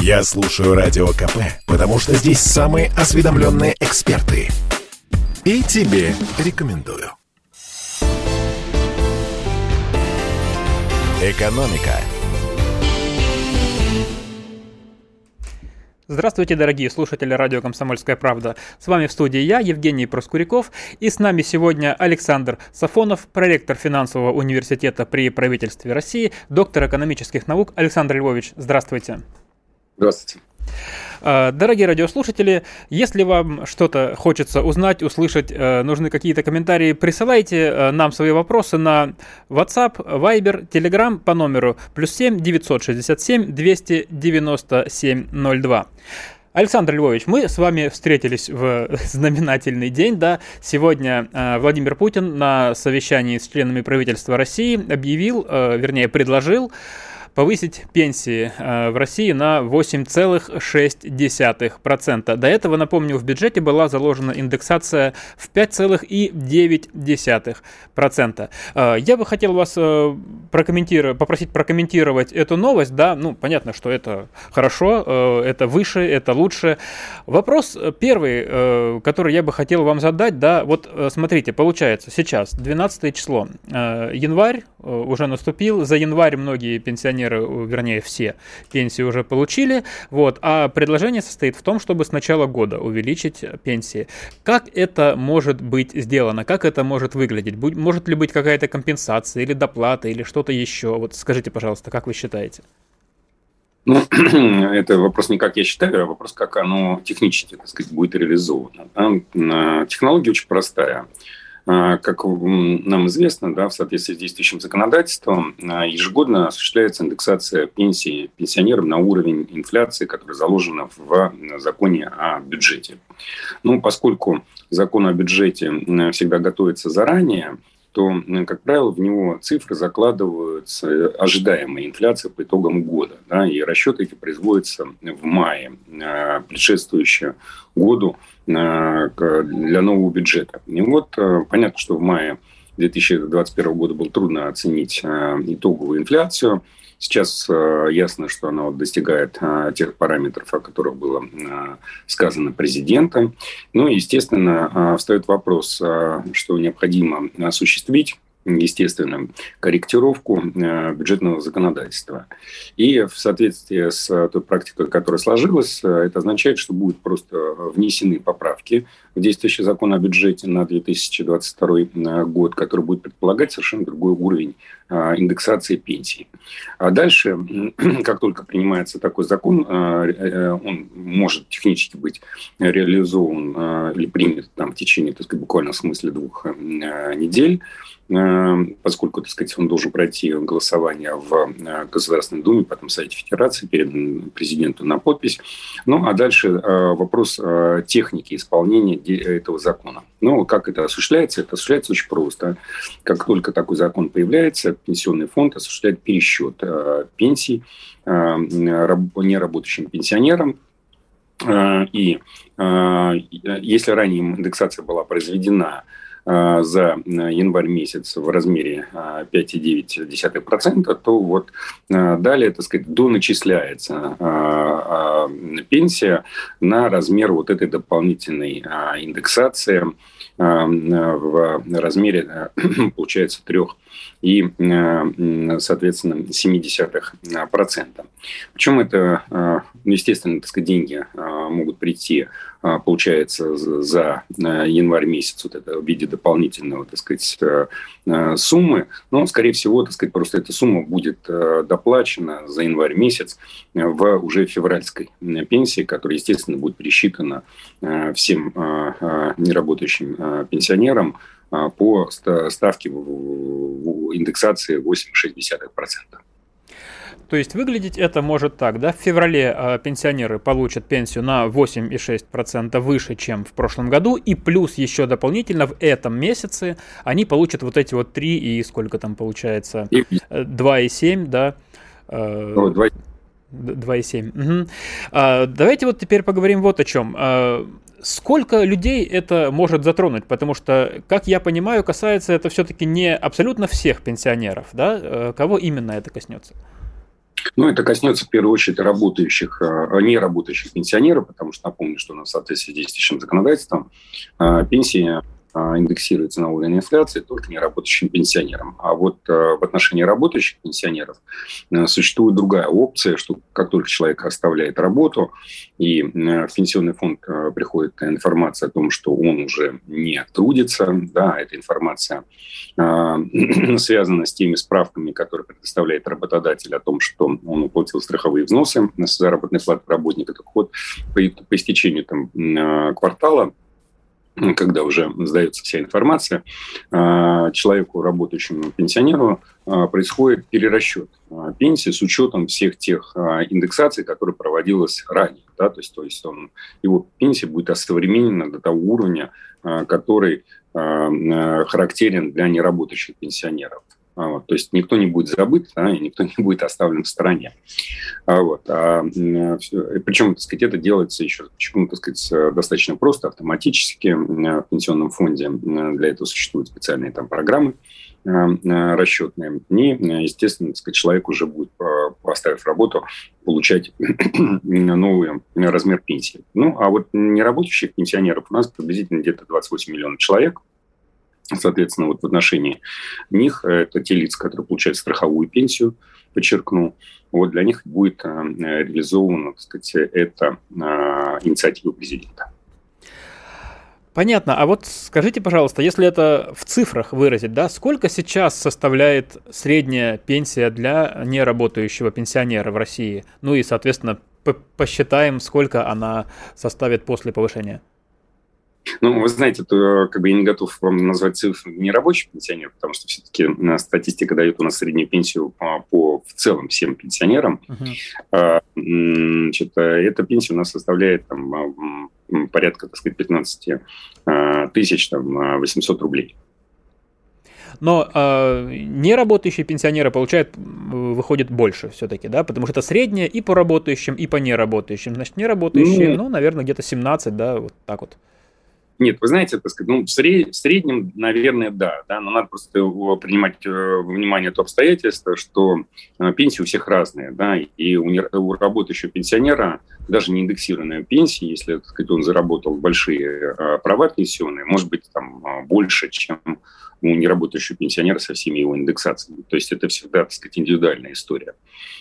Я слушаю Радио КП, потому что здесь самые осведомленные эксперты. И тебе рекомендую. «Экономика» Здравствуйте, дорогие слушатели радио «Комсомольская правда». С вами в студии я, Евгений Проскуряков, и с нами сегодня Александр Сафонов, проректор финансового университета при правительстве России, доктор экономических наук. Александр Львович, здравствуйте. Здравствуйте. А, дорогие радиослушатели, если вам что-то хочется узнать, услышать, э, нужны какие-то комментарии, присылайте э, нам свои вопросы на WhatsApp, Viber, Telegram по номеру плюс 7 967 297 02. Александр Львович, мы с вами встретились в знаменательный день, да. Сегодня э, Владимир Путин на совещании с членами правительства России объявил, э, вернее, предложил повысить пенсии э, в России на 8,6%. До этого, напомню, в бюджете была заложена индексация в 5,9%. Э, я бы хотел вас э, прокомментировать, попросить прокомментировать эту новость. Да, ну, понятно, что это хорошо, это выше, это лучше. Вопрос первый, который я бы хотел вам задать, да, вот смотрите, получается, сейчас 12 число, январь уже наступил, за январь многие пенсионеры пенсионеры, вернее все пенсии уже получили, вот, а предложение состоит в том, чтобы с начала года увеличить пенсии. Как это может быть сделано? Как это может выглядеть? Может ли быть какая-то компенсация или доплата или что-то еще? Вот скажите, пожалуйста, как вы считаете? Ну, это вопрос не как я считаю, а вопрос, как оно технически, так сказать, будет реализовано. Технология очень простая. А, как нам известно, да, в соответствии с действующим законодательством, а, ежегодно осуществляется индексация пенсии пенсионерам на уровень инфляции, которая заложена в законе о бюджете. Ну, поскольку закон о бюджете всегда готовится заранее, то, как правило, в него цифры закладываются ожидаемая инфляция по итогам года. Да, и расчеты эти производятся в мае, а, предшествующего году для нового бюджета. И вот э, понятно, что в мае 2021 года было трудно оценить э, итоговую инфляцию. Сейчас э, ясно, что она достигает тех параметров, о которых было сказано президентом. Ну и, естественно, встает вопрос, что необходимо осуществить естественно, корректировку э, бюджетного законодательства. И в соответствии с той практикой, которая сложилась, э, это означает, что будут просто внесены поправки в действующий закон о бюджете на 2022 э, год, который будет предполагать совершенно другой уровень индексации пенсий. А дальше, как только принимается такой закон, он может технически быть реализован или принят там, в течение, так сказать, буквально в смысле двух недель. Эм, поскольку, так сказать, он должен пройти голосование в э, Государственной Думе, потом в Совете Федерации, перед президенту на подпись. Ну, а дальше э, вопрос э, техники исполнения этого закона. Ну, как это осуществляется? Это осуществляется очень просто. Как только такой закон появляется, пенсионный фонд осуществляет пересчет пенсий неработающим пенсионерам, и если ранее индексация была произведена за э, январь месяц в размере 5,9%, а, то вот далее, так сказать, доначисляется пенсия на размер вот этой дополнительной индексации в размере, получается, трех и, соответственно, 0,7%. Причем это, естественно, так сказать, деньги могут прийти получается за январь месяц вот это в виде дополнительного, так сказать, э, э, суммы. Но, скорее всего, так сказать, просто эта сумма будет э, доплачена за январь месяц в уже февральской пенсии, которая, естественно, будет пересчитана всем неработающим пенсионерам по ставке индексации 8,6%. То есть выглядеть это может так, да, в феврале э, пенсионеры получат пенсию на 8,6% выше, чем в прошлом году, и плюс еще дополнительно в этом месяце они получат вот эти вот 3 и сколько там получается, 2,7, да. Э, 2,7. 2,7. Угу. А, давайте вот теперь поговорим вот о чем. А, сколько людей это может затронуть? Потому что, как я понимаю, касается это все-таки не абсолютно всех пенсионеров, да? Кого именно это коснется? Ну, это коснется в первую очередь работающих, э, не работающих пенсионеров, потому что напомню, что у нас в соответствии с действующим законодательством э, пенсии а, индексируется на уровень инфляции только неработающим пенсионерам. А вот э, в отношении работающих пенсионеров э, существует другая опция, что как только человек оставляет работу и э, в пенсионный фонд приходит информация о том, что он уже не трудится, да, эта информация связана с теми справками, которые предоставляет работодатель о том, что он уплатил страховые взносы на заработной платы работника. Так вот, по, по истечению там, квартала когда уже сдается вся информация, а, человеку, работающему пенсионеру, а, происходит перерасчет а, пенсии с учетом всех тех индексаций, которые проводилась ранее. Да? То есть, то есть он, его пенсия будет осовременена до того уровня, который характерен для неработающих пенсионеров. А, вот, то есть никто не будет забыт, да, и никто не будет оставлен в стороне. А, вот, а, причем, так сказать, это делается еще почему, так сказать, достаточно просто, автоматически в пенсионном фонде. Для этого существуют специальные там программы расчетные. И, естественно, так сказать, человек уже будет, поставив работу, получать новый размер пенсии. Ну, а вот неработающих пенсионеров у нас приблизительно где-то 28 миллионов человек – Соответственно, вот в отношении них, э, это те лица, которые получают страховую пенсию, подчеркну, вот для них будет э, реализована, так сказать, эта э, инициатива президента. Понятно. А вот скажите, пожалуйста, если это в цифрах выразить, да, сколько сейчас составляет средняя пенсия для неработающего пенсионера в России? Ну и, соответственно, посчитаем, сколько она составит после повышения. Ну, вы знаете, то, как бы я не готов вам назвать цифру нерабочий пенсионер, потому что все-таки э, статистика дает у нас среднюю пенсию по, по в целом всем пенсионерам. Uh-huh. Значит, э, эта пенсия у нас составляет там, порядка, так сказать, 15 э, тысяч там, 800 рублей. Но э, неработающие пенсионеры получают, выходит больше все-таки, да, потому что это среднее и по работающим, и по неработающим. Значит, неработающие, ну, ну наверное, где-то 17, да, вот так вот. Нет, вы знаете, так сказать, ну, в, сред... в среднем, наверное, да, да, но надо просто принимать э, во внимание то обстоятельство, что э, пенсии у всех разные, да, и у, не... у работающего пенсионера даже не индексированная пенсия, если, так сказать, он заработал большие э, права пенсионные, может быть, там больше, чем у неработающего пенсионера со всеми его индексациями. То есть это всегда, так сказать, индивидуальная история,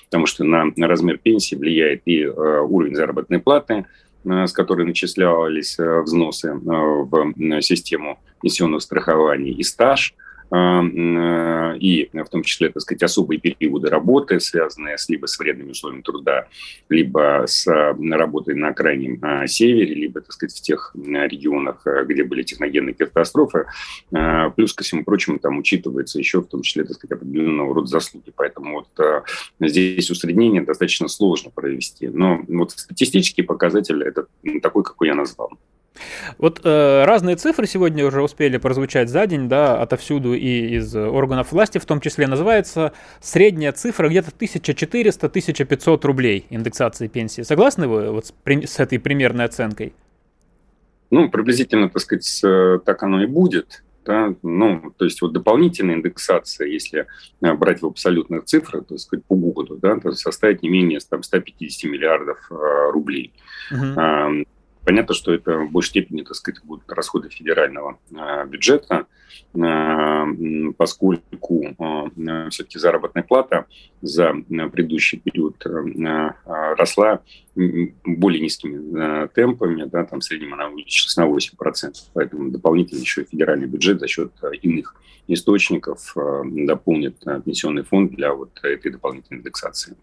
потому что на, на размер пенсии влияет и уровень заработной платы, с которой начислялись э, взносы э, в систему пенсионного страхования, и стаж – и в том числе, так сказать, особые периоды работы, связанные с, либо с вредными условиями труда, либо с работой на крайнем севере, либо, так сказать, в тех регионах, где были техногенные катастрофы. Плюс ко всему прочему там учитывается еще в том числе, так сказать, определенного рода заслуги. Поэтому вот здесь усреднение достаточно сложно провести. Но вот статистический показатель это такой, какой я назвал. Вот э, разные цифры сегодня уже успели прозвучать за день, да, отовсюду и из органов власти, в том числе называется средняя цифра где-то 1400-1500 рублей индексации пенсии. Согласны вы вот с, с этой примерной оценкой? Ну, приблизительно, так сказать, так оно и будет. Да? Ну, то есть вот дополнительная индексация, если э, брать в абсолютных цифрах, так сказать, по году, да, то составит не менее там, 150 миллиардов э, рублей. Uh-huh. Понятно, что это в большей степени, так сказать, будут расходы федерального а, бюджета, а, поскольку а, все-таки заработная плата за предыдущий период росла более низкими темпами, да, там в среднем она увеличилась на 8%, поэтому дополнительно еще федеральный бюджет за счет иных источников дополнит пенсионный фонд для вот этой дополнительной индексации.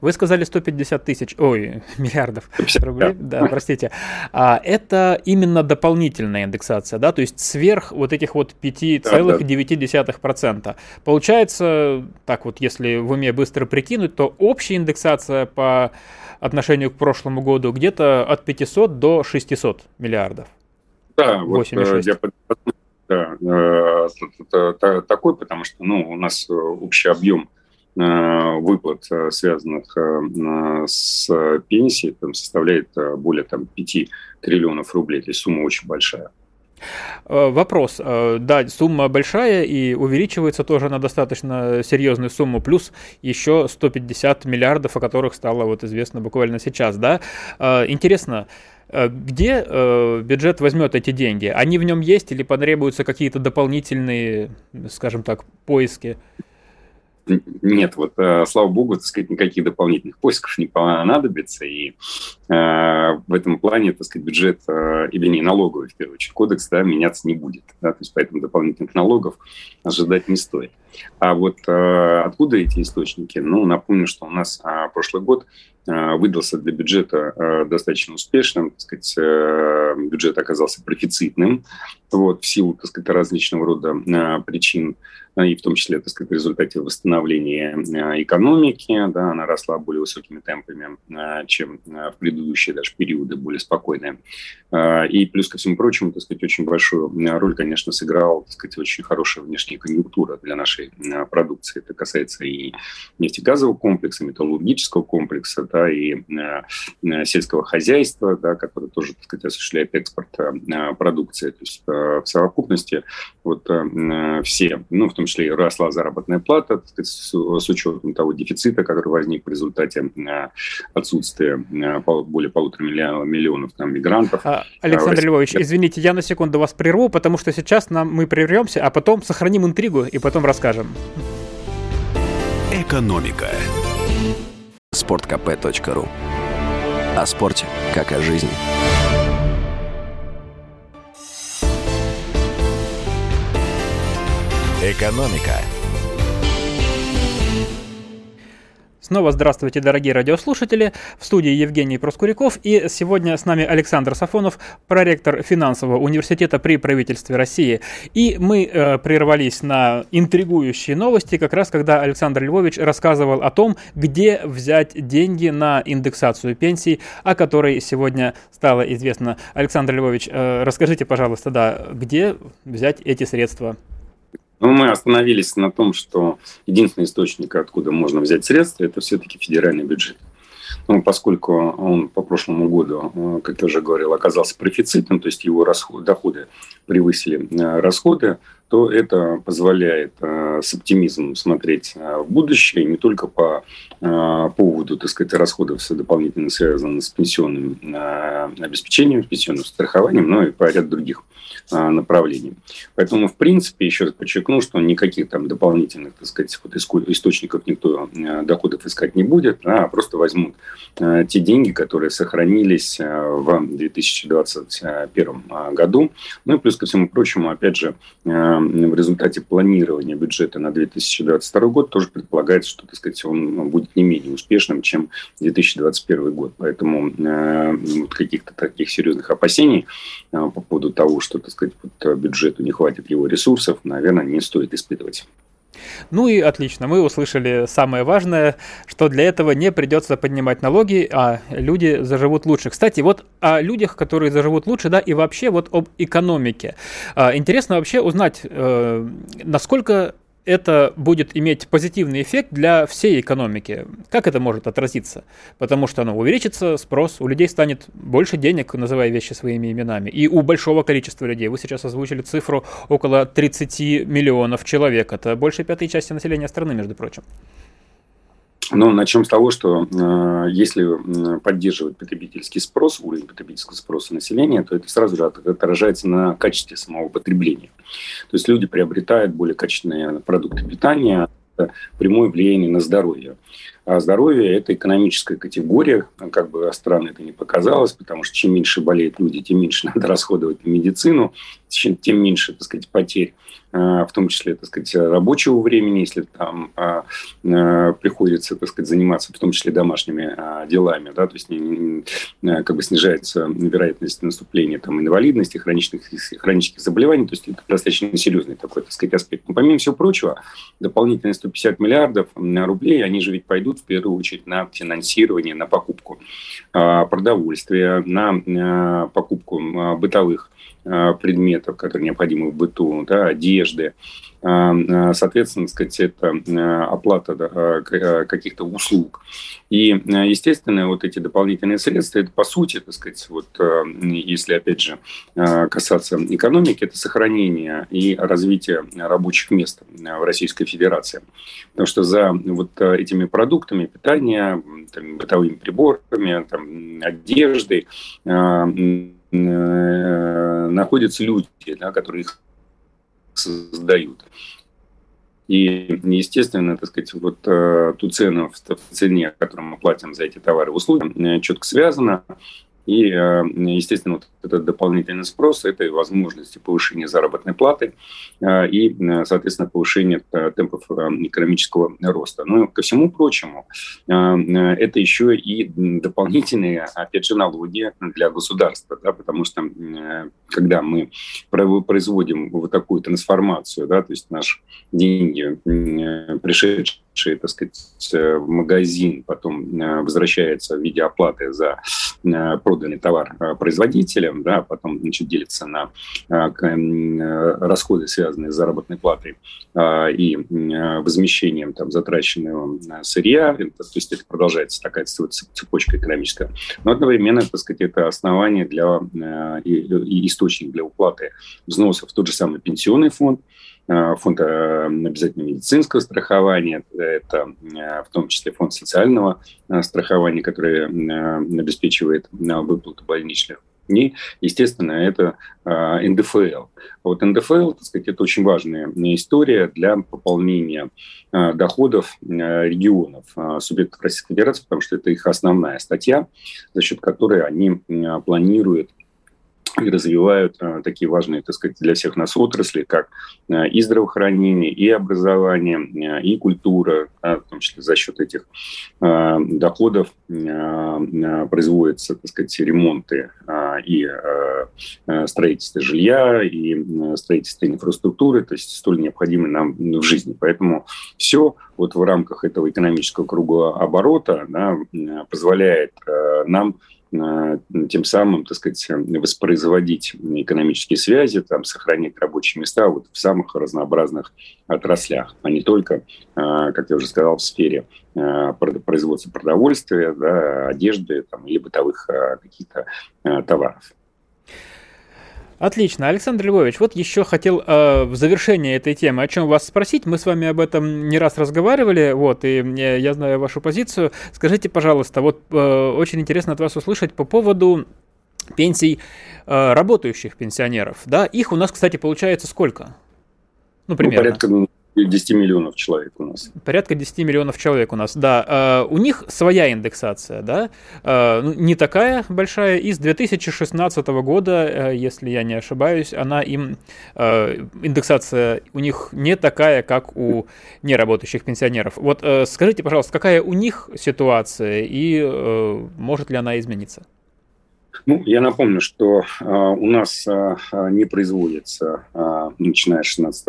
Вы сказали 150 тысяч, ой, миллиардов рублей, да, простите. А, это именно дополнительная индексация, да, то есть сверх вот этих вот 5,9%. Да, да. Получается, так вот, если в уме быстро прикинуть, то общая индексация по отношению к прошлому году где-то от 500 до 600 миллиардов. Да, 8, вот э, я да, э, такой, потому что ну, у нас э, общий объем выплат, э, связанных э, с пенсией, там, составляет более там, 5 триллионов рублей. То есть сумма очень большая. Вопрос. Да, сумма большая и увеличивается тоже на достаточно серьезную сумму, плюс еще 150 миллиардов, о которых стало вот известно буквально сейчас, да? Интересно, где бюджет возьмет эти деньги? Они в нем есть или потребуются какие-то дополнительные, скажем так, поиски? Нет, вот, э, слава богу, так сказать, никаких дополнительных поисков не понадобится, и э, в этом плане, так сказать, бюджет, э, или не налоговый, в первую очередь, кодекс, да, меняться не будет, да, то есть поэтому дополнительных налогов ожидать не стоит. А вот э, откуда эти источники? Ну, напомню, что у нас э, прошлый год выдался для бюджета э, достаточно успешным, так сказать, э, бюджет оказался профицитным, вот, в силу, так сказать, различного рода э, причин, э, и в том числе, так сказать, в результате восстановления э, экономики, да, она росла более высокими темпами, э, чем э, в предыдущие даже периоды, более спокойные. Э, и плюс ко всему прочему, так сказать, очень большую роль, конечно, сыграла, так сказать, очень хорошая внешняя конъюнктура для нашей Э, продукции. Это касается и нефтегазового комплекса, металлургического комплекса, да, и э, э, сельского хозяйства, да, которое тоже, так сказать, осуществляет экспорт продукции. То есть в совокупности вот все, ну, в том числе и росла заработная плата, так сказать, с, с учетом того дефицита, который возник в результате отсутствия более полутора миллионов там, мигрантов. А, Александр Львович, извините, я на секунду вас прерву, потому что сейчас нам мы прервемся, а потом сохраним интригу и потом расскажем. Экономика. Спорткп.ру О спорте, как о жизни. Экономика Снова здравствуйте, дорогие радиослушатели. В студии Евгений Проскуряков. И сегодня с нами Александр Сафонов, проректор финансового университета при правительстве России. И мы э, прервались на интригующие новости, как раз когда Александр Львович рассказывал о том, где взять деньги на индексацию пенсий, о которой сегодня стало известно. Александр Львович, э, расскажите, пожалуйста, да, где взять эти средства? Но мы остановились на том, что единственный источник, откуда можно взять средства, это все-таки федеральный бюджет. Ну, поскольку он по прошлому году, э, как я уже говорил, оказался профицитным, то есть его расходы, доходы превысили э, расходы, то это позволяет э, с оптимизмом смотреть в будущее, не только по поводу, так сказать, расходов дополнительно связанных с пенсионным обеспечением, с пенсионным страхованием, но и по ряду других направлений. Поэтому, в принципе, еще раз подчеркну, что никаких там дополнительных, так сказать, вот источников никто доходов искать не будет, а просто возьмут те деньги, которые сохранились в 2021 году. Ну и плюс ко всему прочему, опять же, в результате планирования бюджета на 2022 год тоже предполагается, что, так сказать, он будет не менее успешным, чем 2021 год. Поэтому вот каких-то таких серьезных опасений по поводу того, что, так сказать, э, бюджету не хватит его ресурсов, наверное, не стоит испытывать. Ну и отлично, мы услышали самое важное, что для этого не придется поднимать налоги, а люди заживут лучше. Кстати, вот о людях, которые заживут лучше, да, и вообще вот об экономике. А, интересно вообще узнать, э, насколько это будет иметь позитивный эффект для всей экономики. Как это может отразиться? Потому что ну, увеличится спрос, у людей станет больше денег, называя вещи своими именами. И у большого количества людей. Вы сейчас озвучили цифру около 30 миллионов человек. Это больше пятой части населения страны, между прочим. Ну, начнем с того, что э, если поддерживать потребительский спрос, уровень потребительского спроса населения, то это сразу же отражается на качестве самого потребления. То есть люди приобретают более качественные продукты питания, прямое влияние на здоровье. Здоровье – это экономическая категория, как бы странно это не показалось, потому что чем меньше болеют люди, тем меньше надо расходовать на медицину, тем меньше, так сказать, потерь Э, в том числе, так сказать, рабочего времени, если там а, э, приходится, так сказать, заниматься в том числе домашними а, делами, да, то есть как бы снижается вероятность наступления там инвалидности, хронических, хронических заболеваний, то есть это достаточно серьезный такой, так сказать, аспект. Но помимо всего прочего, дополнительные 150 миллиардов рублей, они же ведь пойдут в первую очередь на финансирование, на покупку а, продовольствия, на покупку бытовых предметов, которые необходимы в быту, да, одежды, соответственно, сказать, это оплата каких-то услуг. И, естественно, вот эти дополнительные средства, это по сути, так сказать, вот если опять же касаться экономики, это сохранение и развитие рабочих мест в Российской Федерации. Потому что за вот этими продуктами питания, там, бытовыми приборами, там, одеждой находятся люди, да, которые их создают. И, естественно, так сказать, вот э, ту цену в цене, которую мы платим за эти товары и услуги, э, четко связано и, э, естественно, вот этот дополнительный спрос – это возможности повышения заработной платы э, и, э, соответственно, повышения темпов экономического роста. Но, ко всему прочему, это еще и дополнительные, опять же, налоги для государства, да, потому что когда мы производим вот такую трансформацию, да, то есть наши деньги, пришедшие, так сказать, в магазин, потом возвращаются в виде оплаты за проданный товар э, производителям, да, потом значит, делится на э, э, расходы, связанные с заработной платой и возмещением там, затраченного сырья. То есть это продолжается такая цепочка экономическая. Но одновременно, так сказать, это основание для, и источник для уплаты взносов в тот же самый пенсионный фонд, фонд обязательного медицинского страхования, это в том числе фонд социального страхования, который обеспечивает выплату больничных. И, естественно, это э, НДФЛ. Вот НДФЛ, так сказать, это очень важная история для пополнения э, доходов э, регионов, э, субъектов Российской Федерации, потому что это их основная статья, за счет которой они э, планируют и развивают а, такие важные, так сказать, для всех нас отрасли, как а, и здравоохранение, и образование, а, и культура, а, в том числе за счет этих а, доходов а, производятся, так сказать, ремонты а, и а, строительство жилья, и строительство инфраструктуры, то есть столь необходимые нам в жизни. Поэтому все вот в рамках этого экономического круга оборота да, позволяет нам Э, тем самым, так сказать, воспроизводить экономические связи, там, сохранить рабочие места вот в самых разнообразных отраслях, а не только, э, как я уже сказал, в сфере э, производства продовольствия, да, одежды там, или бытовых каких-то товаров. Отлично. Александр Львович, вот еще хотел э, в завершение этой темы о чем вас спросить. Мы с вами об этом не раз разговаривали, вот, и э, я знаю вашу позицию. Скажите, пожалуйста, вот э, очень интересно от вас услышать по поводу пенсий э, работающих пенсионеров. Да, их у нас, кстати, получается сколько? Ну, примерно. Ну, порядка 10 миллионов человек у нас. Порядка 10 миллионов человек у нас, да. Uh, у них своя индексация, да, uh, не такая большая. И с 2016 года, uh, если я не ошибаюсь, она им, индексация у них не такая, как у неработающих пенсионеров. Вот скажите, пожалуйста, какая у них ситуация и может ли она измениться? Ну, я напомню, что э, у нас э, не производится, э, начиная с 2016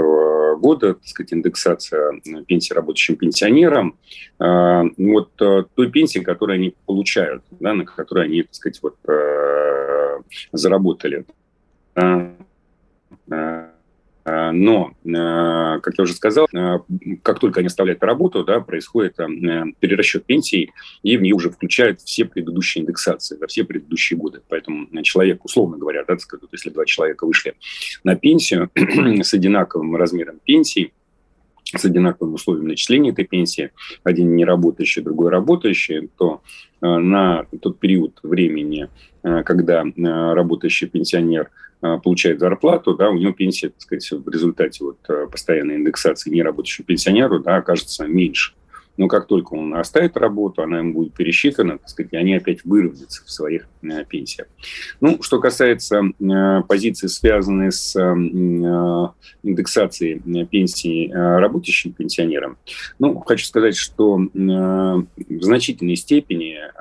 года, так сказать, индексация пенсии рабочим пенсионерам. Э, вот э, той пенсии, которую они получают, да, на которой они, так сказать, вот, э, заработали. Э, Э, но, э, как я уже сказал, э, как только они оставляют работу, да, происходит перерасчет пенсии, и в нее уже включают все предыдущие индексации за все предыдущие годы. Поэтому человек, условно говоря, да, если два человека вышли на пенсию с одинаковым размером пенсии, с одинаковым условием начисления этой пенсии, один не работающий, другой работающий, то на тот период времени, когда работающий пенсионер – Э, получает зарплату, да, у него пенсия, так сказать, в результате вот э, постоянной индексации неработающему пенсионеру, да, окажется меньше. Но как только он оставит работу, она ему будет пересчитана, так сказать, и они опять выровнятся в своих э, пенсиях. Ну, что касается э, позиций, связанной с э, индексацией пенсии работающим пенсионерам, ну, хочу сказать, что в значительной степени э,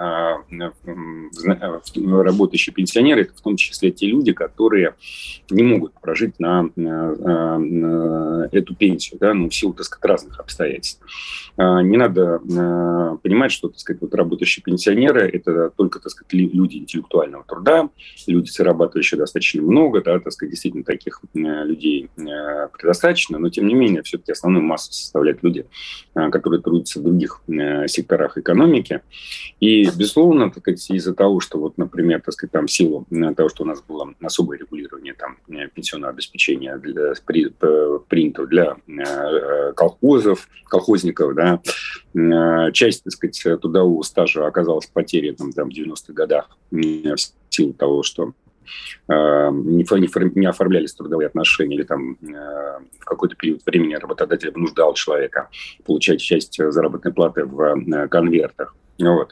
работающие пенсионеры, это в том числе те люди, которые не могут прожить на, на, эту пенсию, да, ну, в силу, так сказать, разных обстоятельств. Не надо э, понимать, что, так сказать, вот работающие пенсионеры – это только, так сказать, люди интеллектуального труда, люди, зарабатывающие достаточно много, да, так сказать, действительно таких э, людей э, предостаточно, но, тем не менее, все-таки основную массу составляют люди, э, которые трудятся в других э, секторах экономики. И, безусловно, так сказать, из-за того, что, вот, например, так сказать, там, силу э, того, что у нас было особое регулирование там, э, пенсионного обеспечения для, при, принято для э, колхозов, колхозников, да, э, часть, так сказать, трудового стажа оказалась потерей там, в 90-х годах в силу того, что э, не, оформлялись трудовые отношения или там в какой-то период времени работодатель вынуждал человека получать часть заработной платы в конвертах. Вот.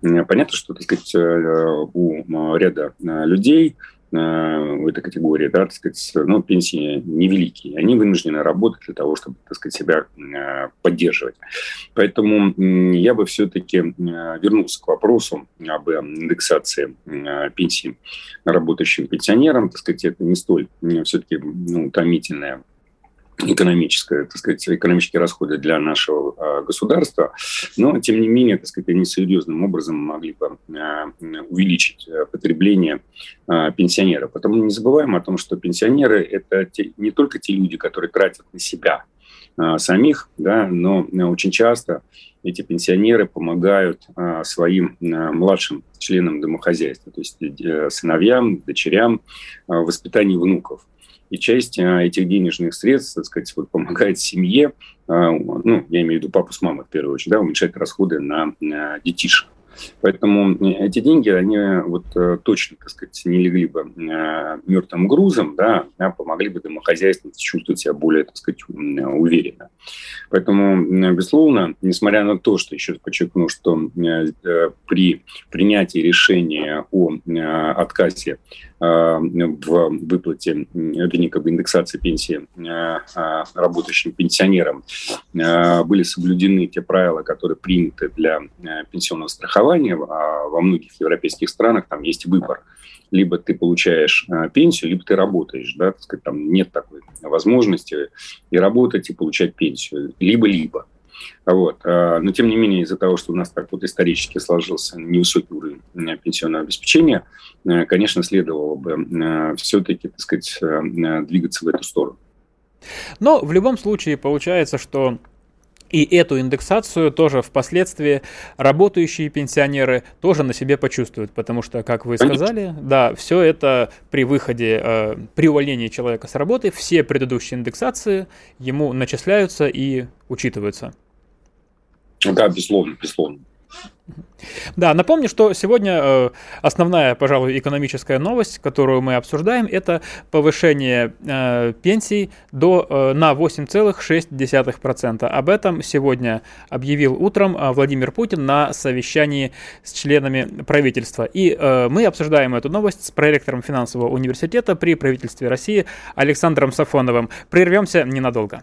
Понятно, что так сказать, у ряда людей Э, в этой категории, да, так сказать, ну, пенсии невеликие, они вынуждены работать для того, чтобы, так сказать, себя э, поддерживать. Поэтому я бы все-таки э, вернулся к вопросу об индексации пенсии работающим пенсионерам, так сказать, это не столь все-таки ну, утомительная экономическое, так сказать, экономические расходы для нашего э, государства, но, тем не менее, так сказать, они серьезным образом могли бы э, увеличить э, потребление э, пенсионеров. Потому не забываем о том, что пенсионеры – это те, не только те люди, которые тратят на себя самих, да, но э, очень часто эти пенсионеры помогают своим э, младшим членам домохозяйства, то есть сыновьям, дочерям в воспитании внуков и часть а, этих денежных средств, так сказать, вот, помогает семье, а, ну, я имею в виду папу с мамой в первую очередь, да, уменьшать расходы на, детишек. Поэтому э, эти деньги, они вот э, точно, так сказать, не легли бы э, мертвым грузом, да, а помогли бы домохозяйствам чувствовать себя более, так сказать, уверенно. Поэтому, безусловно, несмотря на то, что еще подчеркну, что при принятии решения о отказе в выплате, вернее, как бы индексации пенсии работающим пенсионерам были соблюдены те правила, которые приняты для пенсионного страхования, а во многих европейских странах там есть выбор. Либо ты получаешь а, пенсию, либо ты работаешь. Да? Так сказать, там нет такой возможности и работать, и получать пенсию. Либо-либо. Вот. А, но, тем не менее, из-за того, что у нас так вот исторически сложился невысокий уровень а, пенсионного обеспечения, конечно, следовало бы все-таки, так сказать, двигаться в эту сторону. Но в любом случае получается, что и эту индексацию тоже впоследствии работающие пенсионеры тоже на себе почувствуют, потому что, как вы сказали, да, все это при выходе, э, при увольнении человека с работы, все предыдущие индексации ему начисляются и учитываются. Да, безусловно, безусловно. Да, напомню, что сегодня э, основная, пожалуй, экономическая новость, которую мы обсуждаем, это повышение э, пенсий до, э, на 8,6%. Об этом сегодня объявил утром Владимир Путин на совещании с членами правительства. И мы обсуждаем эту новость с проректором финансового университета при правительстве России Александром Сафоновым. Прервемся ненадолго.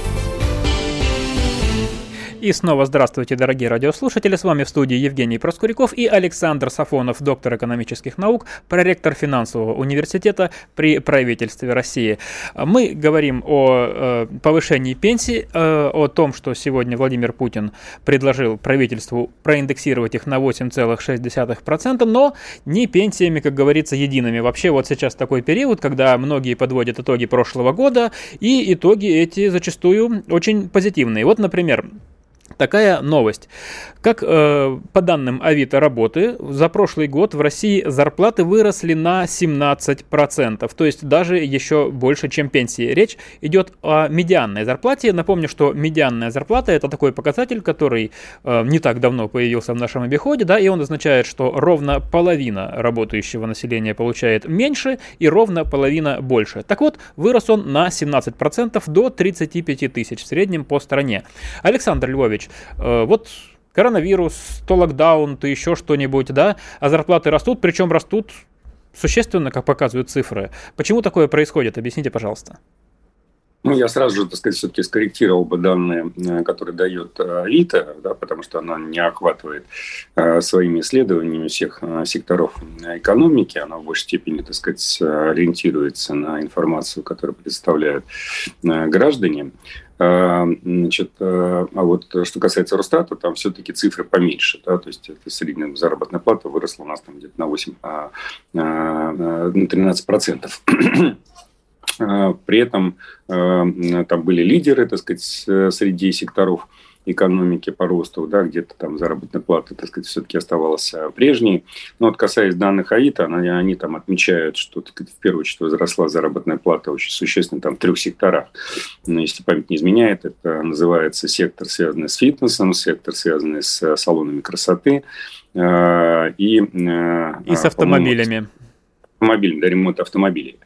И снова здравствуйте, дорогие радиослушатели. С вами в студии Евгений Проскуряков и Александр Сафонов, доктор экономических наук, проректор финансового университета при правительстве России. Мы говорим о э, повышении пенсий, э, о том, что сегодня Владимир Путин предложил правительству проиндексировать их на 8,6%, но не пенсиями, как говорится, едиными. Вообще вот сейчас такой период, когда многие подводят итоги прошлого года, и итоги эти зачастую очень позитивные. Вот, например, Такая новость. Как э, по данным Авито работы, за прошлый год в России зарплаты выросли на 17%, то есть даже еще больше, чем пенсии. Речь идет о медианной зарплате. Напомню, что медианная зарплата это такой показатель, который э, не так давно появился в нашем обиходе, да, и он означает, что ровно половина работающего населения получает меньше и ровно половина больше. Так вот, вырос он на 17% до 35 тысяч в среднем по стране. Александр Львович, вот коронавирус, то локдаун, то еще что-нибудь, да, а зарплаты растут, причем растут существенно, как показывают цифры. Почему такое происходит? Объясните, пожалуйста. Ну, я сразу же, так сказать, все-таки скорректировал бы данные, э, которые дает э, Авито, да, потому что она не охватывает э, своими исследованиями всех секторов экономики, она в большей степени, так сказать, ориентируется на информацию, которую представляют граждане. Значит, а вот что касается Росстата, там все-таки цифры поменьше. Да, то есть это средняя заработная плата выросла у нас там где-то на 8, на 13 процентов. А, при этом а, там были лидеры, так сказать, среди секторов экономики по росту, да, где-то там заработная плата, так сказать, все-таки оставалась а, прежней. Но вот касаясь данных АИТа, они, они там отмечают, что, так сказать, в первую очередь возросла заработная плата очень существенно там в трех секторах. Но если память не изменяет, это называется сектор, связанный с фитнесом, сектор, связанный с салонами красоты и... И с автомобилями автомобилем, да, ремонт автомобилей.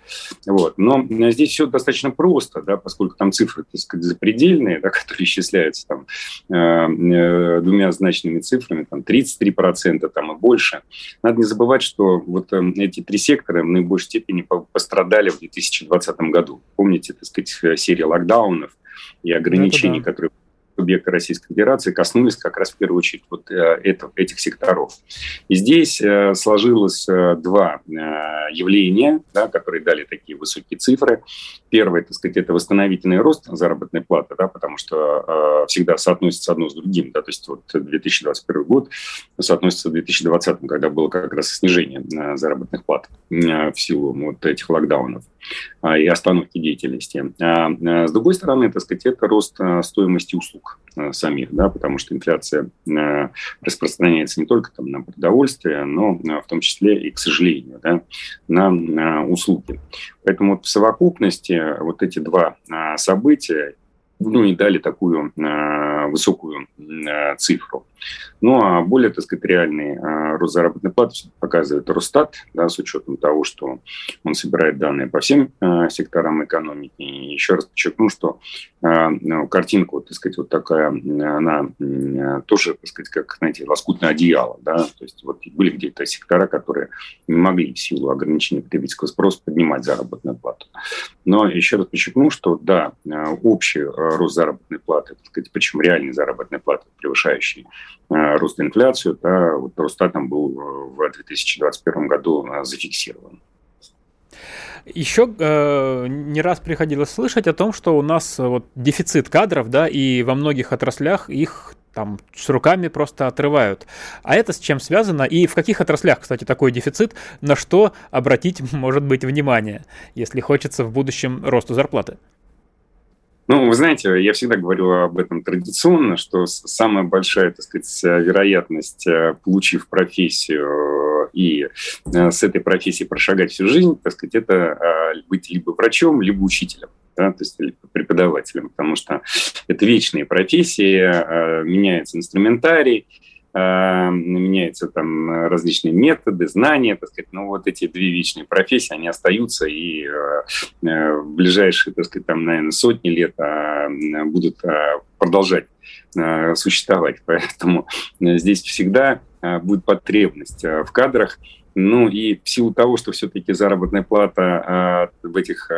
Вот. Но здесь все достаточно просто, да, поскольку там цифры, так сказать, запредельные, да, которые исчисляются там э, э, двумя значными цифрами, там 33% там и больше. Надо не забывать, что вот э, эти три сектора в наибольшей степени пострадали в 2020 году. Помните, так сказать, серия локдаунов и ограничений, да. которые субъекты Российской Федерации коснулись как раз в первую очередь вот э, это, этих секторов. И здесь э, сложилось э, два явления, да, которые дали такие высокие цифры. Первое, так сказать, это восстановительный рост заработной платы, да, потому что всегда соотносится одно с другим. Да, то есть вот 2021 год соотносится с 2020, когда было как раз снижение заработных плат в силу вот этих локдаунов. И остановки деятельности. С другой стороны, так сказать, это рост стоимости услуг самих, да, потому что инфляция распространяется не только там, на продовольствие, но в том числе и, к сожалению, да, на услуги. Поэтому вот в совокупности вот эти два события ну и дали такую э, высокую э, цифру. Ну а более, так сказать, реальный э, рост заработной платы показывает Росстат, да, с учетом того, что он собирает данные по всем э, секторам экономики. И еще раз подчеркну, что э, ну, картинка, вот, так сказать, вот такая, она тоже, так сказать, как, знаете, лоскутное одеяло, да, то есть вот были где-то сектора, которые не могли в силу ограничения потребительского спроса поднимать заработную плату. Но еще раз подчеркну, что да, общий рост заработной платы, так сказать, причем реальной заработной платы, превышающей рост инфляцию, да, вот Росстатом был э, в 2021 году э, зафиксирован. Еще э, не раз приходилось слышать о том, что у нас вот дефицит кадров, да, и во многих отраслях их там с руками просто отрывают. А это с чем связано? И в каких отраслях, кстати, такой дефицит? На что обратить, может быть, внимание, если хочется в будущем росту зарплаты? Ну, вы знаете, я всегда говорю об этом традиционно, что самая большая, так сказать, вероятность, э, получив профессию и э, с этой профессией прошагать всю жизнь, так сказать, это э, быть либо врачом, либо учителем. Да, то есть преподавателем, потому что это вечные профессии, меняется инструментарий, Э, меняются там различные методы, знания, так сказать, но вот эти две вечные профессии, они остаются и э, э, в ближайшие, так сказать, там, наверное, сотни лет а, будут продолжать существовать. Поэтому здесь всегда будет потребность в кадрах, ну и в силу того, что все-таки заработная плата в этих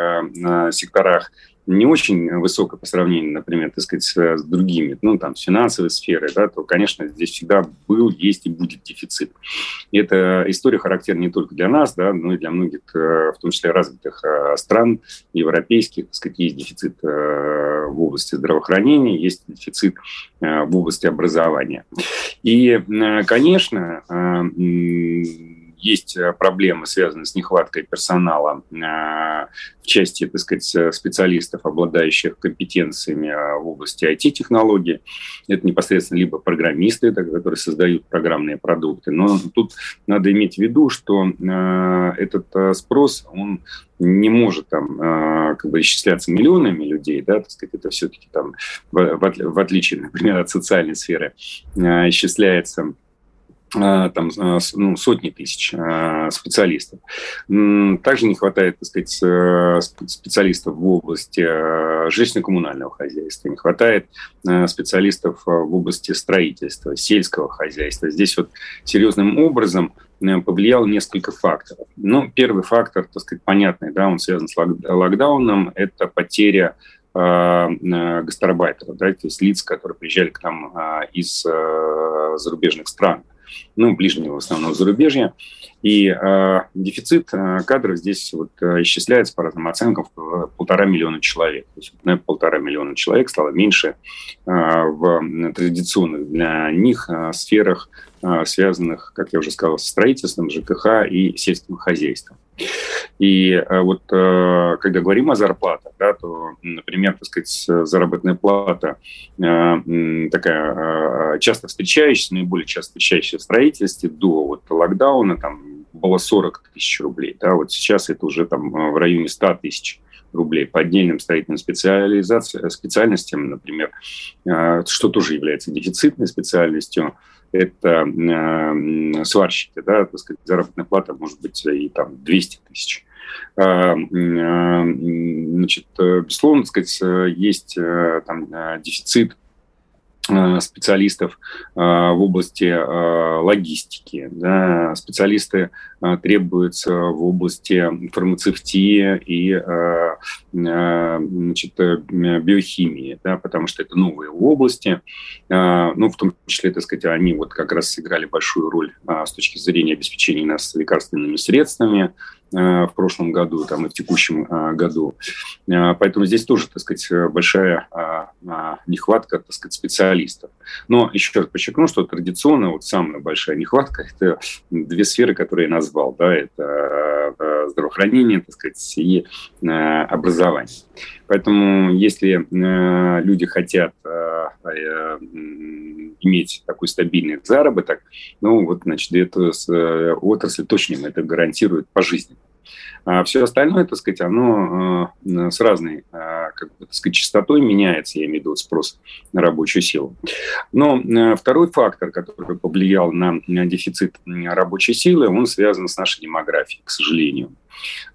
секторах не очень высокая по сравнению, например, так сказать, с другими, ну, там, с финансовой сферой, да, то, конечно, здесь всегда был, есть и будет дефицит. И эта история характерна не только для нас, да, но и для многих, э, в том числе развитых э, стран, европейских, так сказать, есть дефицит э, в области здравоохранения, есть дефицит в области образования. И, конечно, есть э, проблемы, связанные с нехваткой персонала э, в части, так сказать, специалистов, обладающих компетенциями э, в области IT-технологий. Это непосредственно либо программисты, которые создают программные продукты. Но тут надо иметь в виду, что этот спрос, он не может там как бы исчисляться миллионами людей, да, так сказать, это все-таки там в отличие, например, от социальной сферы исчисляется Э, там, э, ну, сотни тысяч э, специалистов. Также не хватает, так сказать, специалистов в области жилищно-коммунального хозяйства, не хватает специалистов в области строительства, сельского хозяйства. Здесь вот серьезным образом повлиял несколько факторов. Ну, первый фактор, так сказать, понятный, да, он связан с локдауном, это потеря гастарбайтеров, да, то есть лиц, которые приезжали к нам из зарубежных стран ну, ближнего в основном зарубежья. И э, дефицит э, кадров здесь вот, э, исчисляется по разным оценкам в полтора миллиона человек. То есть на полтора миллиона человек стало меньше э, в традиционных для них э, сферах, э, связанных, как я уже сказал, с строительством, ЖКХ и сельским хозяйством. И э, вот э, когда говорим о зарплатах, да, то, например, так сказать, заработная плата э, такая часто встречающаяся, наиболее часто встречающаяся в строительстве до вот локдауна, там было 40 тысяч рублей, да, вот сейчас это уже там в районе 100 тысяч рублей по отдельным строительным специальностям, например, что тоже является дефицитной специальностью, это э, сварщики, да, так сказать, заработная плата может быть и там 200 тысяч. Э, значит, безусловно, так сказать, есть э, там дефицит Э, специалистов э, в области э, логистики, да, специалисты требуются в области фармацевтии и значит, биохимии, да, потому что это новые области, ну, в том числе, так сказать, они вот как раз сыграли большую роль с точки зрения обеспечения нас лекарственными средствами, в прошлом году там, и в текущем году. Поэтому здесь тоже, так сказать, большая нехватка, так сказать, специалистов. Но еще раз подчеркну, что традиционно вот самая большая нехватка – это две сферы, которые я назвал. Да, это э, здравоохранение, так сказать, и э, образование. Поэтому если э, люди хотят иметь такой стабильный заработок, ну вот, значит, эта отрасль точно это гарантирует пожизненно. А все остальное, так сказать, оно э, с разной, э, как бы, так сказать, частотой меняется, я имею в виду спрос на рабочую силу. Но э, второй фактор, который повлиял на дефицит рабочей силы, он связан с нашей демографией, к сожалению.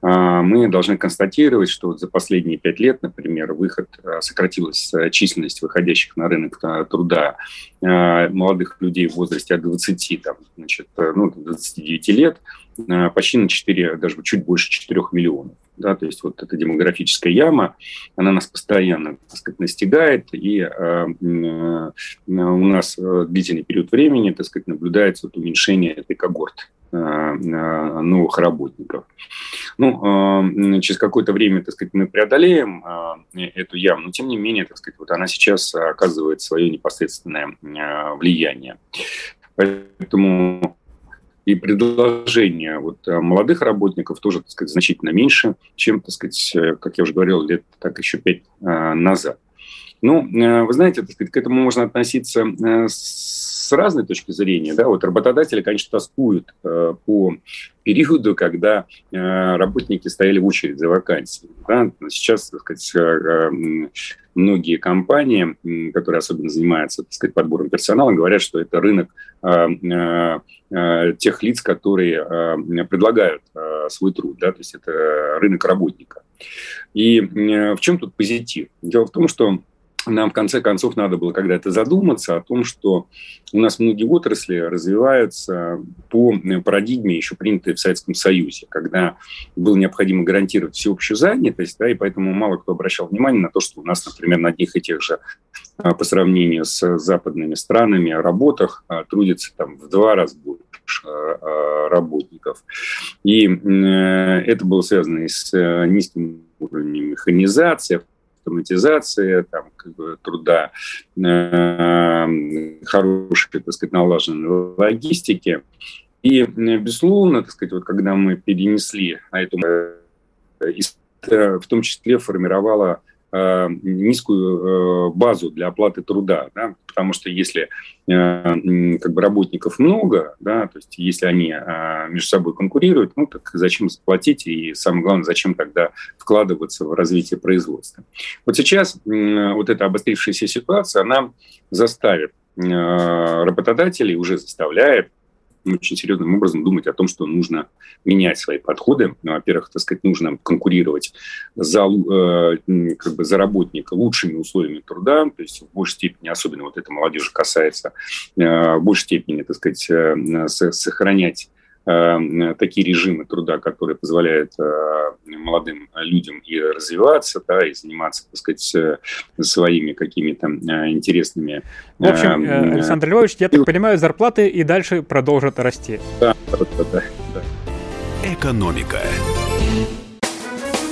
А, мы должны констатировать, что за последние пять лет, например, выход сократилась численность выходящих на рынок труда молодых людей в возрасте от 20 там, значит, ну, 29 лет – Э, почти на 4, даже чуть больше 4 миллионов. Да, то есть вот эта демографическая яма, она нас постоянно так сказать, настигает, и э, э, у нас э, длительный период времени так сказать, наблюдается вот уменьшение этой когорты э, новых работников. Ну, э, через какое-то время, так сказать, мы преодолеем э, эту яму, но тем не менее, так сказать, вот она сейчас оказывает свое непосредственное э, влияние. Поэтому и предложение вот э, молодых работников тоже, так сказать, значительно меньше, чем, так сказать, э, как я уже говорил, лет так еще пять э, назад. Ну, вы знаете, так сказать, к этому можно относиться с разной точки зрения. Да? Вот работодатели, конечно, тоскуют по периоду, когда работники стояли в очередь за вакансией. Да? Сейчас, так сказать, многие компании, которые особенно занимаются так сказать, подбором персонала, говорят, что это рынок э, э, э, тех лиц, которые предлагают свой труд, да, то есть это рынок работника. И в чем тут позитив? Дело в том, что нам в конце концов надо было когда-то задуматься о том, что у нас многие отрасли развиваются по парадигме, еще принятой в Советском Союзе, когда было необходимо гарантировать всеобщую занятость, да, и поэтому мало кто обращал внимание на то, что у нас, например, на одних и тех же а, по сравнению с западными странами работах а, трудится там в два раза больше а, работников. И это было связано и с э, низким уровнем механизации, автоматизация там, как бы, труда, э, хорошей, так сказать, налаженной логистики. И, безусловно, так сказать, вот когда мы перенесли а эту, э, в том числе формировала Э, низкую э, базу для оплаты труда, да, потому что если э, как бы работников много, да, то есть если они между собой конкурируют, ну так зачем заплатить и самое главное, зачем тогда вкладываться в развитие производства. Вот сейчас вот эта обострившаяся ситуация, она заставит работодателей, уже заставляет очень серьезным образом думать о том, что нужно менять свои подходы. Ну, во-первых, так сказать, нужно конкурировать за, э, как бы за работника лучшими условиями труда, то есть в большей степени, особенно вот это молодежи касается, э, в большей степени, так сказать, э, сохранять такие режимы труда, которые позволяют э, молодым людям и развиваться, да, и заниматься, так сказать, своими какими-то интересными... В общем, Александр Львович, я так понимаю, зарплаты и дальше продолжат расти. Да, да, да. да. Экономика.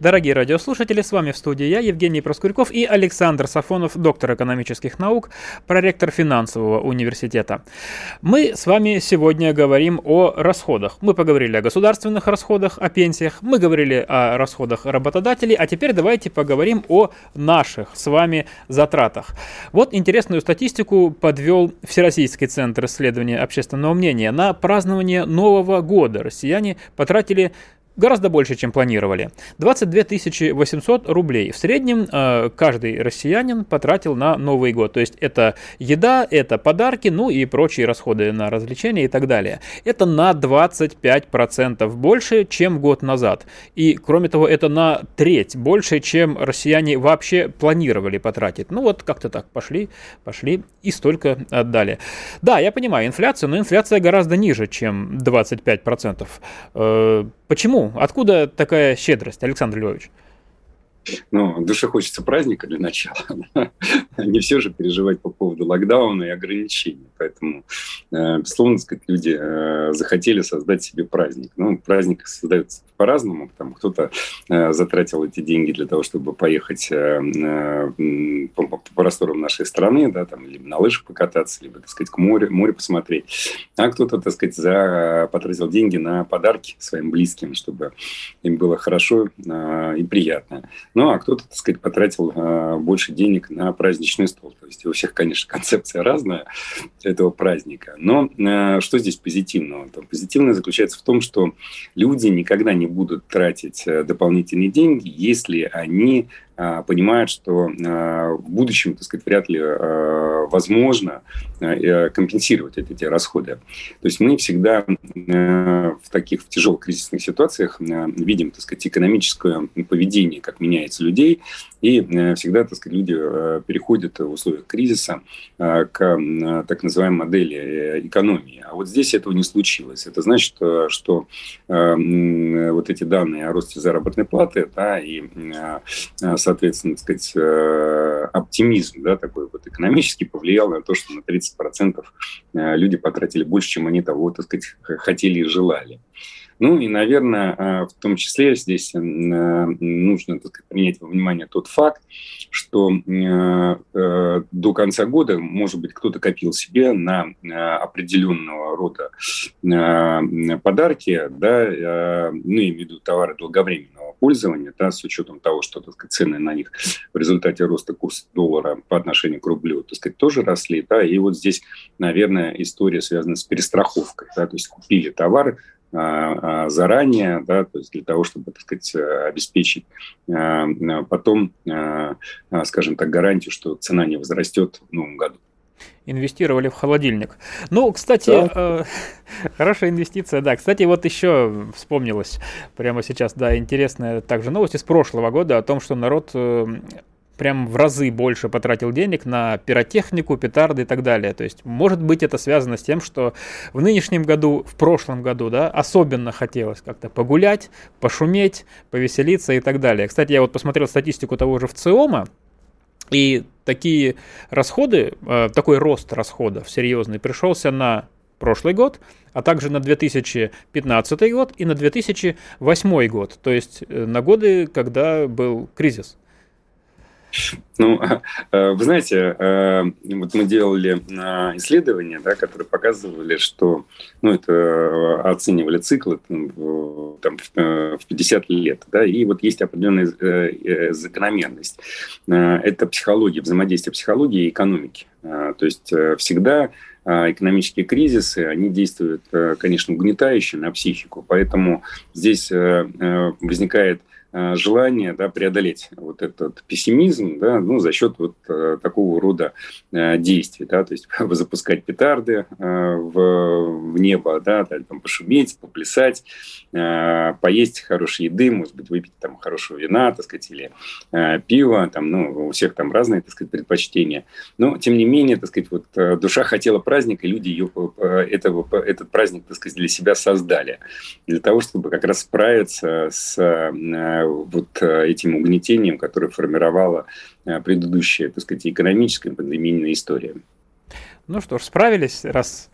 Дорогие радиослушатели, с вами в студии я, Евгений Проскурьков и Александр Сафонов, доктор экономических наук, проректор финансового университета. Мы с вами сегодня говорим о расходах. Мы поговорили о государственных расходах, о пенсиях, мы говорили о расходах работодателей, а теперь давайте поговорим о наших с вами затратах. Вот интересную статистику подвел Всероссийский центр исследования общественного мнения. На празднование Нового года россияне потратили гораздо больше, чем планировали. 22 800 рублей. В среднем э, каждый россиянин потратил на Новый год. То есть это еда, это подарки, ну и прочие расходы на развлечения и так далее. Это на 25% больше, чем год назад. И кроме того, это на треть больше, чем россияне вообще планировали потратить. Ну вот как-то так пошли, пошли и столько отдали. Да, я понимаю инфляцию, но инфляция гораздо ниже, чем 25%. Э, почему? Откуда такая щедрость, Александр Львович? Ну, душе хочется праздника для начала. Не все же переживать по поводу локдауна и ограничений. Поэтому, э, безусловно, сказать, люди э, захотели создать себе праздник. Ну, праздник создается по-разному. Там кто-то э, затратил эти деньги для того, чтобы поехать по, по просторам нашей страны, да, там, либо на лыжах покататься, либо, так сказать, к морю, море посмотреть. А кто-то, так сказать, за, потратил деньги на подарки своим близким, чтобы им было хорошо и приятно. Ну, а кто-то, так сказать, потратил больше денег на праздничный стол. То есть у всех, конечно, концепция разная этого праздника. Но э, что здесь позитивного? Там, позитивное заключается в том, что люди никогда не будут тратить э, дополнительные деньги, если они а, понимают, что а, в будущем, так сказать, вряд ли а, возможно компенсировать эти расходы. То есть мы всегда в таких в тяжелых кризисных ситуациях видим, так сказать, экономическое поведение, как меняется людей, и всегда, так сказать, люди переходят в условиях кризиса к так называемой модели э, экономии. А вот здесь этого не случилось. Это значит, что вот эти данные о росте заработной платы да, и соответственно, так сказать, э, оптимизм, да, такой вот экономический повлиял на то, что на 30% э, люди потратили больше, чем они того, так сказать, хотели и желали. Ну и, наверное, э, в том числе здесь нужно так принять во внимание тот факт, что до конца года, может быть, кто-то копил себе на определенного рода подарки, да, ну, имею в виду товары долговременного пользования, да, с учетом того, что так сказать, цены на них в результате роста курса доллара по отношению к рублю так сказать, тоже росли. Да, и вот здесь, наверное, история связана с перестраховкой. Да, то есть купили товар, а, а, заранее, да, то есть для того, чтобы, так сказать, обеспечить а, потом, скажем так, гарантию, что цена не возрастет в новом году инвестировали в холодильник. Ну, кстати, да. э, хорошая инвестиция, да. Кстати, вот еще вспомнилось прямо сейчас, да, интересная также новость из прошлого года о том, что народ э, прям в разы больше потратил денег на пиротехнику, петарды и так далее. То есть, может быть, это связано с тем, что в нынешнем году, в прошлом году, да, особенно хотелось как-то погулять, пошуметь, повеселиться и так далее. Кстати, я вот посмотрел статистику того же в ЦИОМа, и такие расходы, э, такой рост расходов серьезный пришелся на прошлый год, а также на 2015 год и на 2008 год, то есть э, на годы, когда был кризис. Ну, э, вы знаете, э, вот мы делали исследования, да, которые показывали, что, ну, это оценивали циклы там, в 50 лет, да, и вот есть определенная закономерность. Это психология, взаимодействие психологии и экономики. То есть всегда экономические кризисы, они действуют, э, конечно, угнетающе на психику, поэтому здесь э, э, возникает Э, желание да, преодолеть вот этот пессимизм да, ну, за счет вот э, такого рода э, действий. Да, то есть запускать петарды в, в небо, да, там, пошуметь, поплясать, поесть хорошей еды, может быть, выпить там хорошего вина, так сказать, или пива. Там, ну, у всех там разные так сказать, предпочтения. Но, тем не менее, так сказать, вот, душа хотела праздника, и люди ее, этого, этот праздник так сказать, для себя создали. Для того, чтобы как раз справиться с вот э, этим угнетением, которое формировала э, предыдущая, так сказать, экономическая пандемийная история. Ну что ж, справились, раз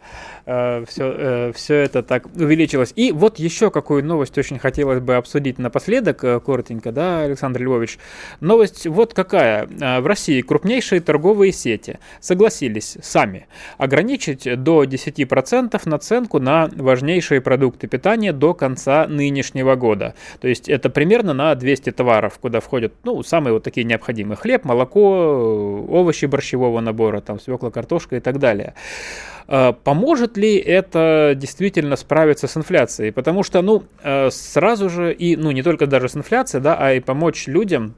э, все, э, все это так увеличилось. И вот еще какую новость очень хотелось бы обсудить напоследок, э, коротенько, да, Александр Львович. Новость вот какая. Э, в России крупнейшие торговые сети согласились сами ограничить до 10% наценку на важнейшие продукты питания до конца нынешнего года. То есть это примерно на 200 товаров, куда входят, ну, самые вот такие необходимые. Хлеб, молоко, овощи борщевого набора, там, свекла, картошка и так далее далее. А, поможет ли это действительно справиться с инфляцией? Потому что, ну, э, сразу же, и, ну, не только даже с инфляцией, да, а и помочь людям,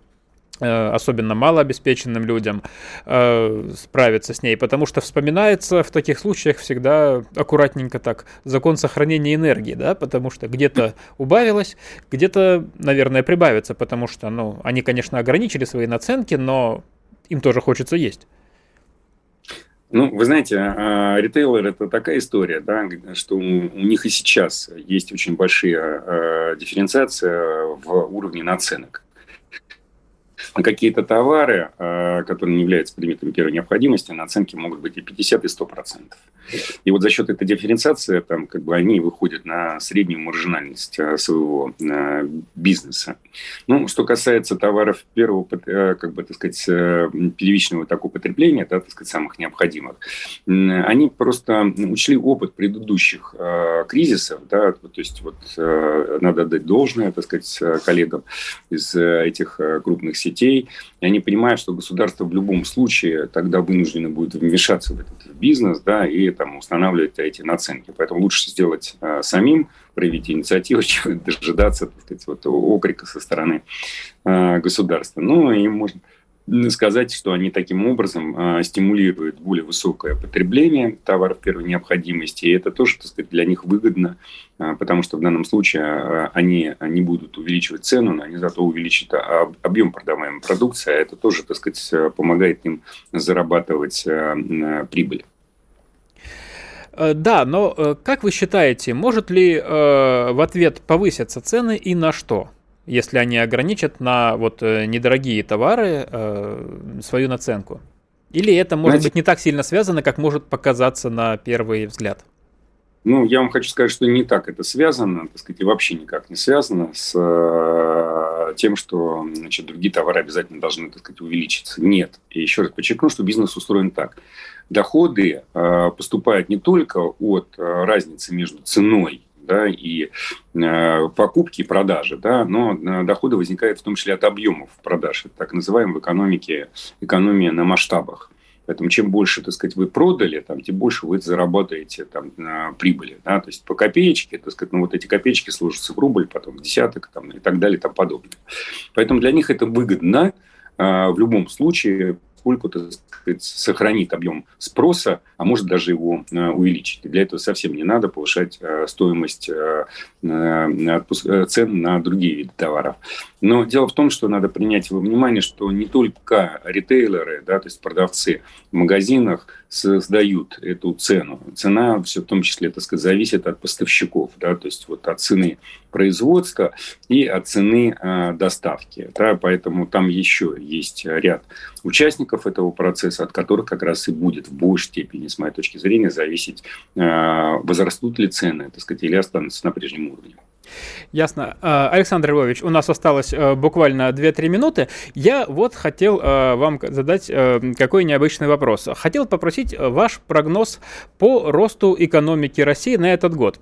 э, особенно малообеспеченным людям, э, справиться с ней, потому что вспоминается в таких случаях всегда аккуратненько так закон сохранения энергии, да, потому что где-то убавилось, где-то, наверное, прибавится, потому что, ну, они, конечно, ограничили свои наценки, но им тоже хочется есть. Ну, вы знаете, а, ритейлер – это такая история, да, что у них и сейчас есть очень большие а, дифференциация в уровне наценок какие-то товары, э, которые не являются предметом первой необходимости, наценки могут быть и 50, и 100 процентов. И вот за счет этой дифференциации там, как бы они выходят на среднюю маржинальность э, своего э, бизнеса. Ну, что касается товаров первого, как бы, так сказать, первичного такого потребления, да, так сказать, самых необходимых, они просто учли опыт предыдущих кризисов, да, то есть вот надо дать должное, так сказать, коллегам из этих крупных сетей, и они понимают, что государство в любом случае тогда вынуждено будет вмешаться в этот бизнес, да, и там устанавливать эти наценки. Поэтому лучше сделать э, самим, проявить инициативу, чем дожидаться, так сказать, вот, окрика со стороны э, государства. Ну, и можно сказать, что они таким образом э, стимулируют более высокое потребление товаров первой необходимости, и это тоже, так сказать, для них выгодно, э, потому что в данном случае э, они не будут увеличивать цену, но они зато увеличат объем продаваемой продукции, а это тоже, так сказать, помогает им зарабатывать прибыль. Да, но как вы считаете, может ли в ответ повыситься цены и на что? Если они ограничат на вот э, недорогие товары э, свою наценку? Или это может Знаете, быть не так сильно связано, как может показаться на первый взгляд? Ну, я вам хочу сказать, что не так это связано, так сказать, и вообще никак не связано с э, тем, что значит, другие товары обязательно должны, так сказать, увеличиться. Нет. И еще раз подчеркну, что бизнес устроен так. Доходы э, поступают не только от э, разницы между ценой да, и э, покупки и продажи, да, но э, доходы возникают в том числе от объемов продаж. Это так называемая в экономике экономия на масштабах. Поэтому чем больше, так сказать, вы продали, там, тем больше вы заработаете там, на прибыли. Да? То есть по копеечке, так сказать, ну, вот эти копеечки сложатся в рубль, потом в десяток там, и так далее и тому подобное. Поэтому для них это выгодно э, в любом случае поскольку так сказать, сохранит объем спроса, а может даже его э, увеличить. Для этого совсем не надо повышать э, стоимость э, цен на другие виды товаров. Но дело в том, что надо принять во внимание, что не только ритейлеры, да, то есть продавцы в магазинах создают эту цену. Цена все в том числе, так сказать, зависит от поставщиков, да, то есть вот от цены производства и от цены э, доставки. Да, поэтому там еще есть ряд участников этого процесса, от которых как раз и будет в большей степени, с моей точки зрения, зависеть, возрастут ли цены, так сказать, или останутся на прежнем уровне. Ясно. А, Александр Львович, у нас осталось э, буквально 2-3 минуты. Я вот хотел э, вам задать э, какой необычный вопрос. Хотел попросить ваш прогноз по росту экономики России на этот год.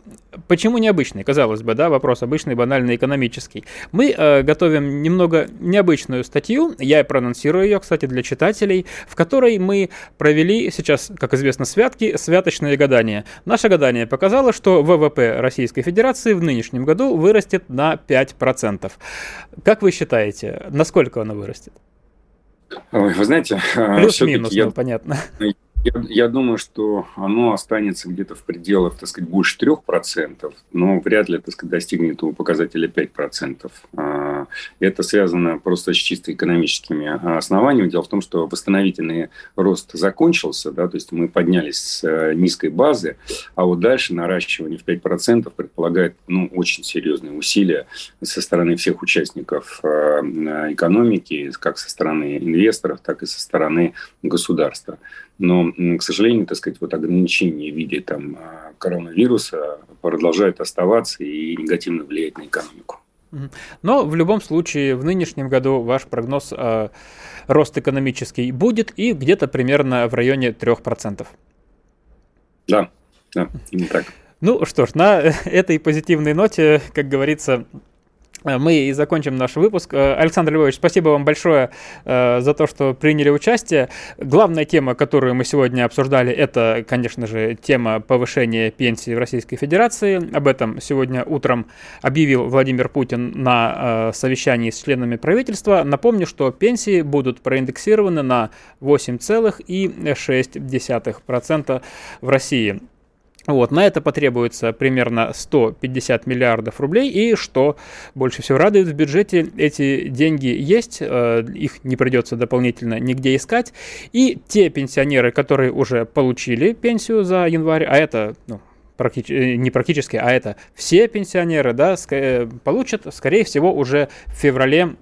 Почему необычный? Казалось бы, да, вопрос обычный, банальный, экономический. Мы готовим немного необычную статью, я проанонсирую ее, кстати, для читателей, в которой мы провели сейчас, как известно, святки, святочные гадания. Наше гадание показало, что ВВП Российской Федерации в нынешнем году вырастет на 5%. Как вы считаете, насколько оно вырастет? вы знаете... Плюс-минус, я... ну, понятно. Я, я думаю, что оно останется где-то в пределах, так сказать, больше 3%, но вряд ли, так сказать, достигнет этого показателя 5%. А, это связано просто с чисто экономическими основаниями. Дело в том, что восстановительный рост закончился, да, то есть мы поднялись с э, низкой базы, а вот дальше наращивание в 5% предполагает ну, очень серьезные усилия со стороны всех участников э, экономики, как со стороны инвесторов, так и со стороны государства. Но, к сожалению, так сказать, вот ограничения в виде там, а, коронавируса продолжают оставаться и негативно влиять на экономику. Но в любом случае в нынешнем году ваш прогноз э, рост экономический будет и где-то примерно в районе 3%. Да, да, именно так. Ну что ж, на этой позитивной ноте, как говорится, мы и закончим наш выпуск. Э, Александр Львович, спасибо вам большое э, за то, что приняли участие. Главная тема, которую мы сегодня обсуждали, это, конечно же, тема повышения пенсии в Российской Федерации. Об этом сегодня утром объявил Владимир Путин на совещании с членами правительства. Напомню, что пенсии будут проиндексированы на 8,6% в России. Вот, на это потребуется примерно 150 миллиардов рублей, и что больше всего радует в бюджете, эти деньги есть, э, их не придется дополнительно нигде искать, и те пенсионеры, которые уже получили пенсию за январь, а это, ну, практически, э, не практически, а это все пенсионеры, да, э, получат, скорее всего, уже в феврале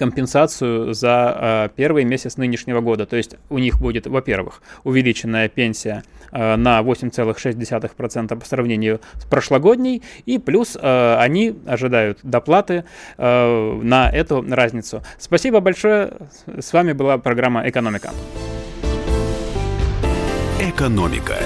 компенсацию за э, первый месяц нынешнего года. То есть у них будет, во-первых, увеличенная пенсия э, на 8,6% по сравнению с прошлогодней, и плюс э, они ожидают доплаты э, на эту разницу. Спасибо большое. С вами была программа «Экономика». «Экономика».